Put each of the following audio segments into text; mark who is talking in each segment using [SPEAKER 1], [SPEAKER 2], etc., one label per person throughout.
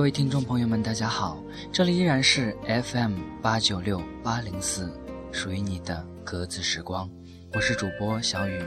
[SPEAKER 1] 各位听众朋友们，大家好，这里依然是 FM 八九六八零四，属于你的格子时光，我是主播小雨。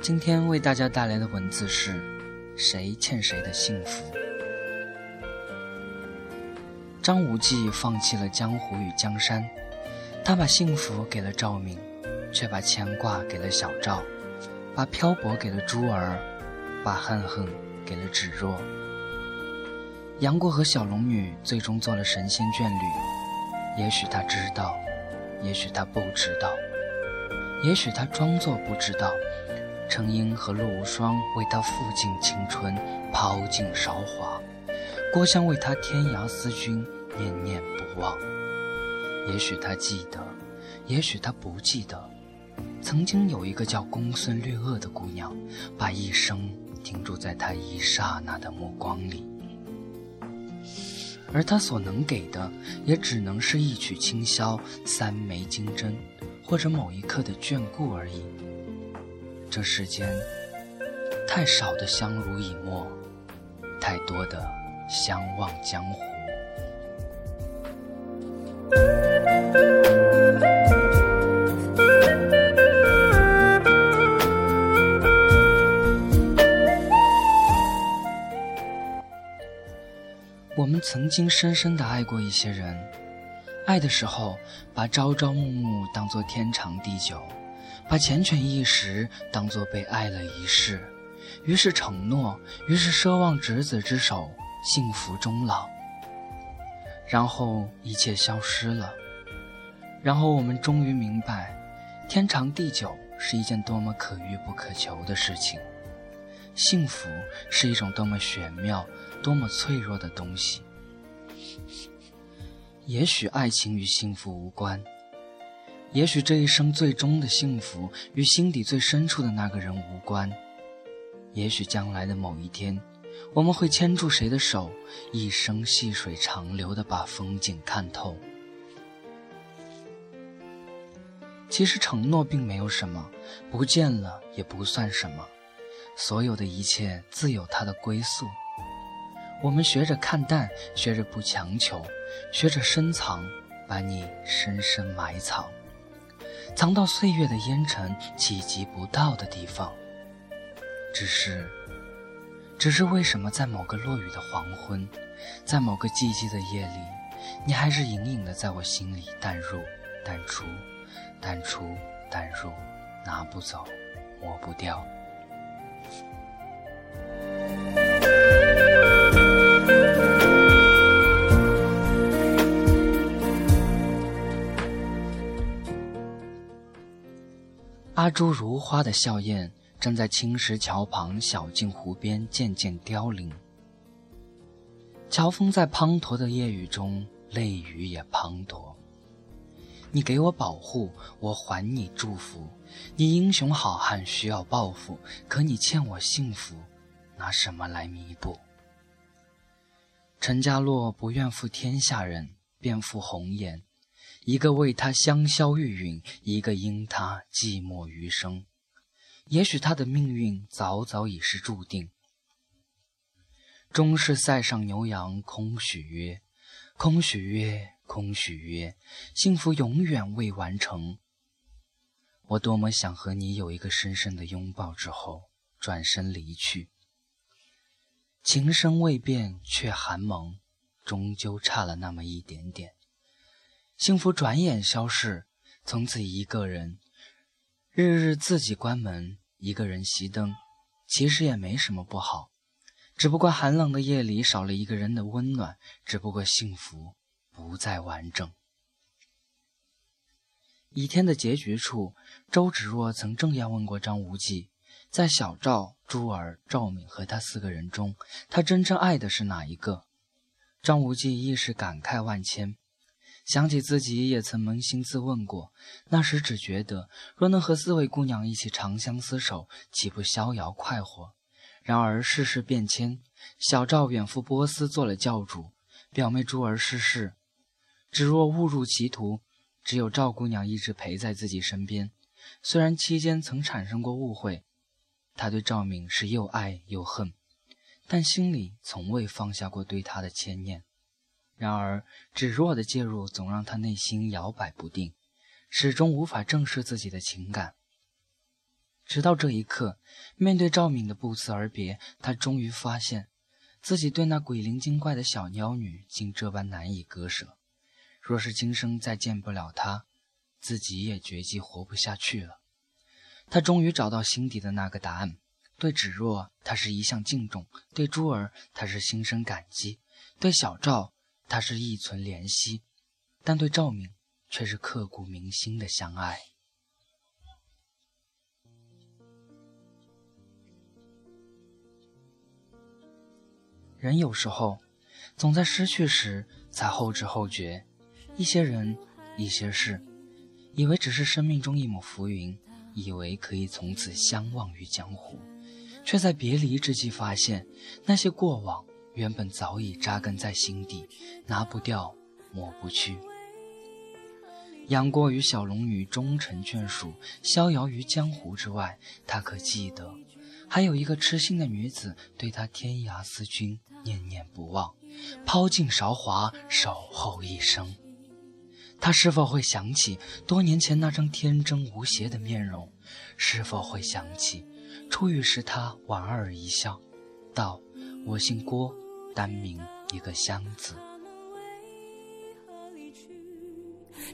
[SPEAKER 1] 今天为大家带来的文字是：谁欠谁的幸福？张无忌放弃了江湖与江山，他把幸福给了赵敏，却把牵挂给了小赵，把漂泊给了珠儿，把恨恨给了芷若。杨过和小龙女最终做了神仙眷侣，也许他知道，也许他不知道，也许他装作不知道。程英和陆无双为他付尽青春，抛尽韶华；郭襄为他天涯思君，念念不忘。也许他记得，也许他不记得。曾经有一个叫公孙略恶的姑娘，把一生停驻在他一刹那的目光里，而他所能给的，也只能是一曲清箫、三枚金针，或者某一刻的眷顾而已。这世间，太少的相濡以沫，太多的相忘江湖。我们曾经深深的爱过一些人，爱的时候，把朝朝暮暮当作天长地久。把缱绻一时当作被爱了一世，于是承诺，于是奢望执子之手，幸福终老。然后一切消失了，然后我们终于明白，天长地久是一件多么可遇不可求的事情，幸福是一种多么玄妙、多么脆弱的东西。也许爱情与幸福无关。也许这一生最终的幸福与心底最深处的那个人无关，也许将来的某一天，我们会牵住谁的手，一生细水长流的把风景看透。其实承诺并没有什么，不见了也不算什么，所有的一切自有它的归宿。我们学着看淡，学着不强求，学着深藏，把你深深埋藏。藏到岁月的烟尘企及不到的地方。只是，只是为什么在某个落雨的黄昏，在某个寂寂的夜里，你还是隐隐的在我心里淡入、淡出、淡出、淡入，拿不走，抹不掉。阿朱如花的笑靥，正在青石桥旁小径湖边渐渐凋零。乔峰在滂沱的夜雨中，泪雨也滂沱。你给我保护，我还你祝福。你英雄好汉需要报复，可你欠我幸福，拿什么来弥补？陈家洛不愿负天下人，便负红颜。一个为他香消玉殒，一个因他寂寞余生。也许他的命运早早已是注定。终是塞上牛羊空许约，空许约，空许约，幸福永远未完成。我多么想和你有一个深深的拥抱，之后转身离去。情深未变却寒盟，终究差了那么一点点。幸福转眼消逝，从此一个人，日日自己关门，一个人熄灯，其实也没什么不好，只不过寒冷的夜里少了一个人的温暖，只不过幸福不再完整。倚天的结局处，周芷若曾正要问过张无忌，在小赵、珠儿、赵敏和他四个人中，他真正爱的是哪一个？张无忌一时感慨万千。想起自己也曾扪心自问过，那时只觉得若能和四位姑娘一起长相厮守，岂不逍遥快活？然而世事变迁，小赵远赴波斯做了教主，表妹珠儿逝世，只若误入歧途，只有赵姑娘一直陪在自己身边。虽然期间曾产生过误会，他对赵敏是又爱又恨，但心里从未放下过对她的牵念。然而，芷若的介入总让他内心摇摆不定，始终无法正视自己的情感。直到这一刻，面对赵敏的不辞而别，他终于发现，自己对那鬼灵精怪的小妖女竟这般难以割舍。若是今生再见不了她，自己也绝迹活不下去了。他终于找到心底的那个答案：对芷若，他是一向敬重；对珠儿，他是心生感激；对小赵，他是意存怜惜；但对赵敏，却是刻骨铭心的相爱。人有时候，总在失去时才后知后觉，一些人，一些事。以为只是生命中一抹浮云，以为可以从此相忘于江湖，却在别离之际发现，那些过往原本早已扎根在心底，拿不掉，抹不去。杨过与小龙女终成眷属，逍遥于江湖之外，他可记得，还有一个痴心的女子对他天涯思君，念念不忘，抛尽韶华，守候一生。他是否会想起多年前那张天真无邪的面容？是否会想起初遇时他莞尔一笑，道：“我姓郭，单名一个箱子。”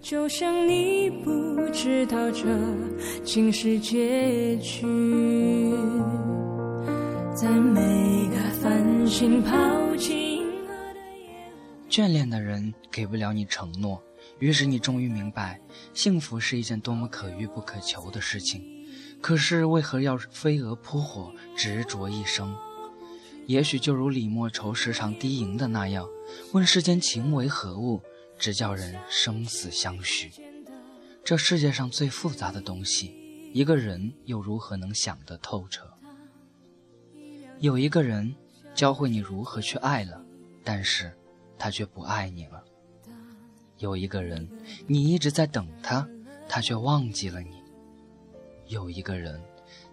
[SPEAKER 1] 就像你不知道这竟是结局，在每个繁星抛弃眷恋的人给不了你承诺。于是你终于明白，幸福是一件多么可遇不可求的事情。可是为何要飞蛾扑火，执着一生？也许就如李莫愁时常低吟的那样：“问世间情为何物，只叫人生死相许。”这世界上最复杂的东西，一个人又如何能想得透彻？有一个人教会你如何去爱了，但是他却不爱你了。有一个人，你一直在等他，他却忘记了你。有一个人，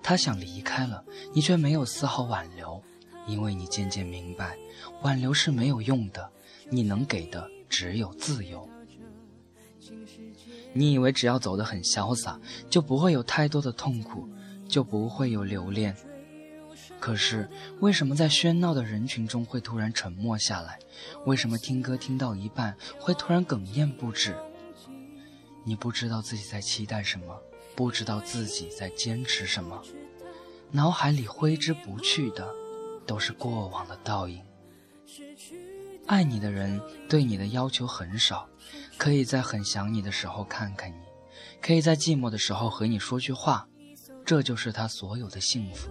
[SPEAKER 1] 他想离开了，你却没有丝毫挽留，因为你渐渐明白，挽留是没有用的，你能给的只有自由。你以为只要走得很潇洒，就不会有太多的痛苦，就不会有留恋。可是，为什么在喧闹的人群中会突然沉默下来？为什么听歌听到一半会突然哽咽不止？你不知道自己在期待什么，不知道自己在坚持什么，脑海里挥之不去的都是过往的倒影。爱你的人对你的要求很少，可以在很想你的时候看看你，可以在寂寞的时候和你说句话，这就是他所有的幸福。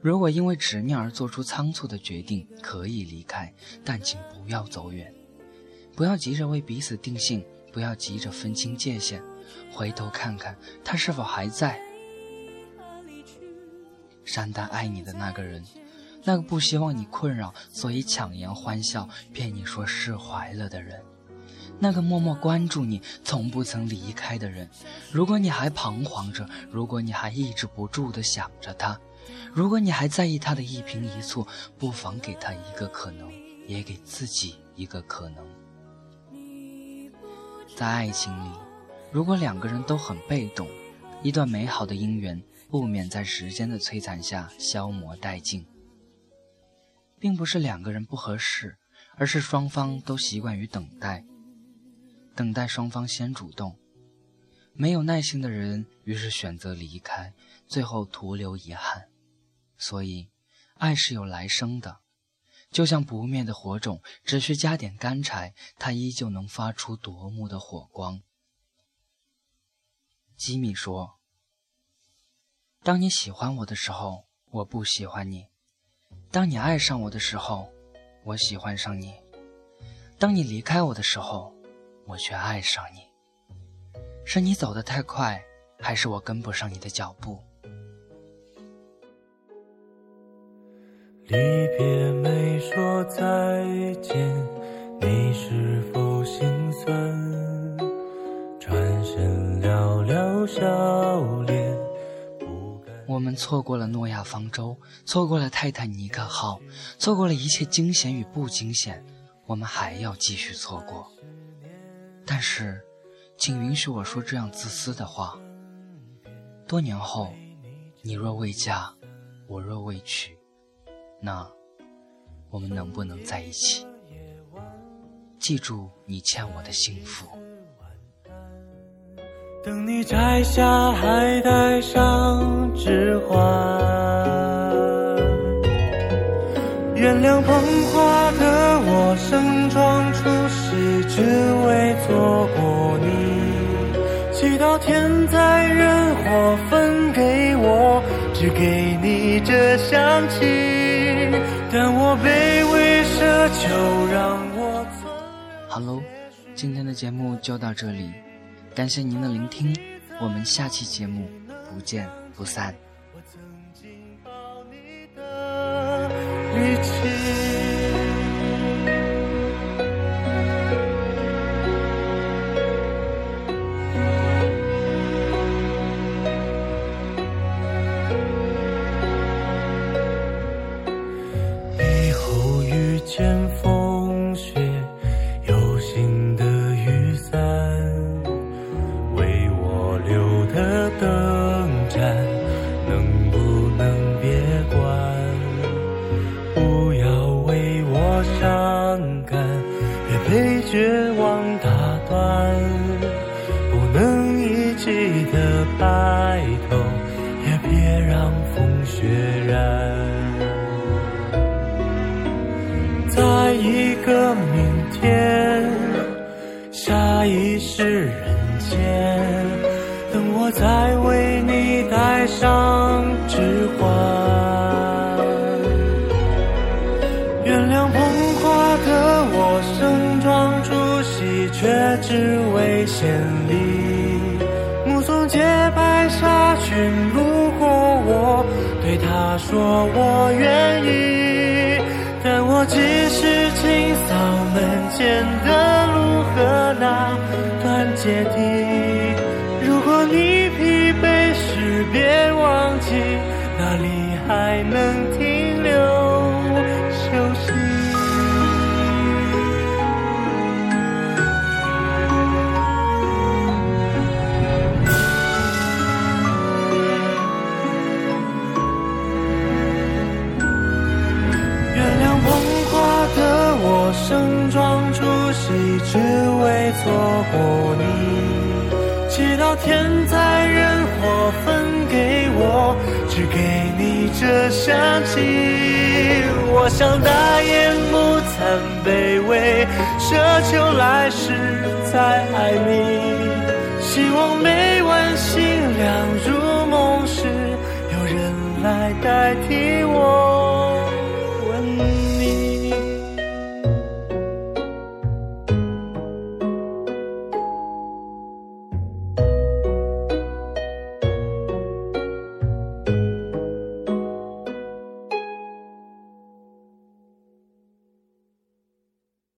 [SPEAKER 1] 如果因为执念而做出仓促的决定，可以离开，但请不要走远，不要急着为彼此定性，不要急着分清界限，回头看看他是否还在。善待爱你的那个人，那个不希望你困扰，所以强颜欢笑骗你说释怀了的人，那个默默关注你，从不曾离开的人。如果你还彷徨着，如果你还抑制不住的想着他。如果你还在意他的一颦一蹙，不妨给他一个可能，也给自己一个可能。在爱情里，如果两个人都很被动，一段美好的姻缘不免在时间的摧残下消磨殆尽。并不是两个人不合适，而是双方都习惯于等待，等待双方先主动。没有耐心的人，于是选择离开，最后徒留遗憾。所以，爱是有来生的，就像不灭的火种，只需加点干柴，它依旧能发出夺目的火光。吉米说：“当你喜欢我的时候，我不喜欢你；当你爱上我的时候，我喜欢上你；当你离开我的时候，我却爱上你。是你走得太快，还是我跟不上你的脚步？
[SPEAKER 2] 离别没说再见，你是否心酸？转身，寥寥笑。
[SPEAKER 1] 我们错过了诺亚方舟，错过了泰坦尼克号，错过了一切惊险与不惊险，我们还要继续错过。但是，请允许我说这样自私的话：多年后，你若未嫁，我若未娶，那我们能不能在一起？记住你欠我的幸福。
[SPEAKER 2] 等你摘下，还戴上指环。原谅捧花的我，盛装出席，只为错过你。祈祷天灾人祸分给我，只给你这香气。但我卑微奢求，让我存。
[SPEAKER 1] Hello，今天的节目就到这里。感谢您的聆听，我们下期节目不见不散。
[SPEAKER 2] 以是人间，等我再为你戴上指环。原谅捧花的我，盛装出席却只为献礼，目送洁白纱裙路过，我对他说我愿意。但我只是清扫门前的阶梯。只为错过你。祈祷天灾人祸分给我，只给你这香气。我想大言不惭卑微，奢求来世再爱你。希望每晚星亮入梦时，有人来代替。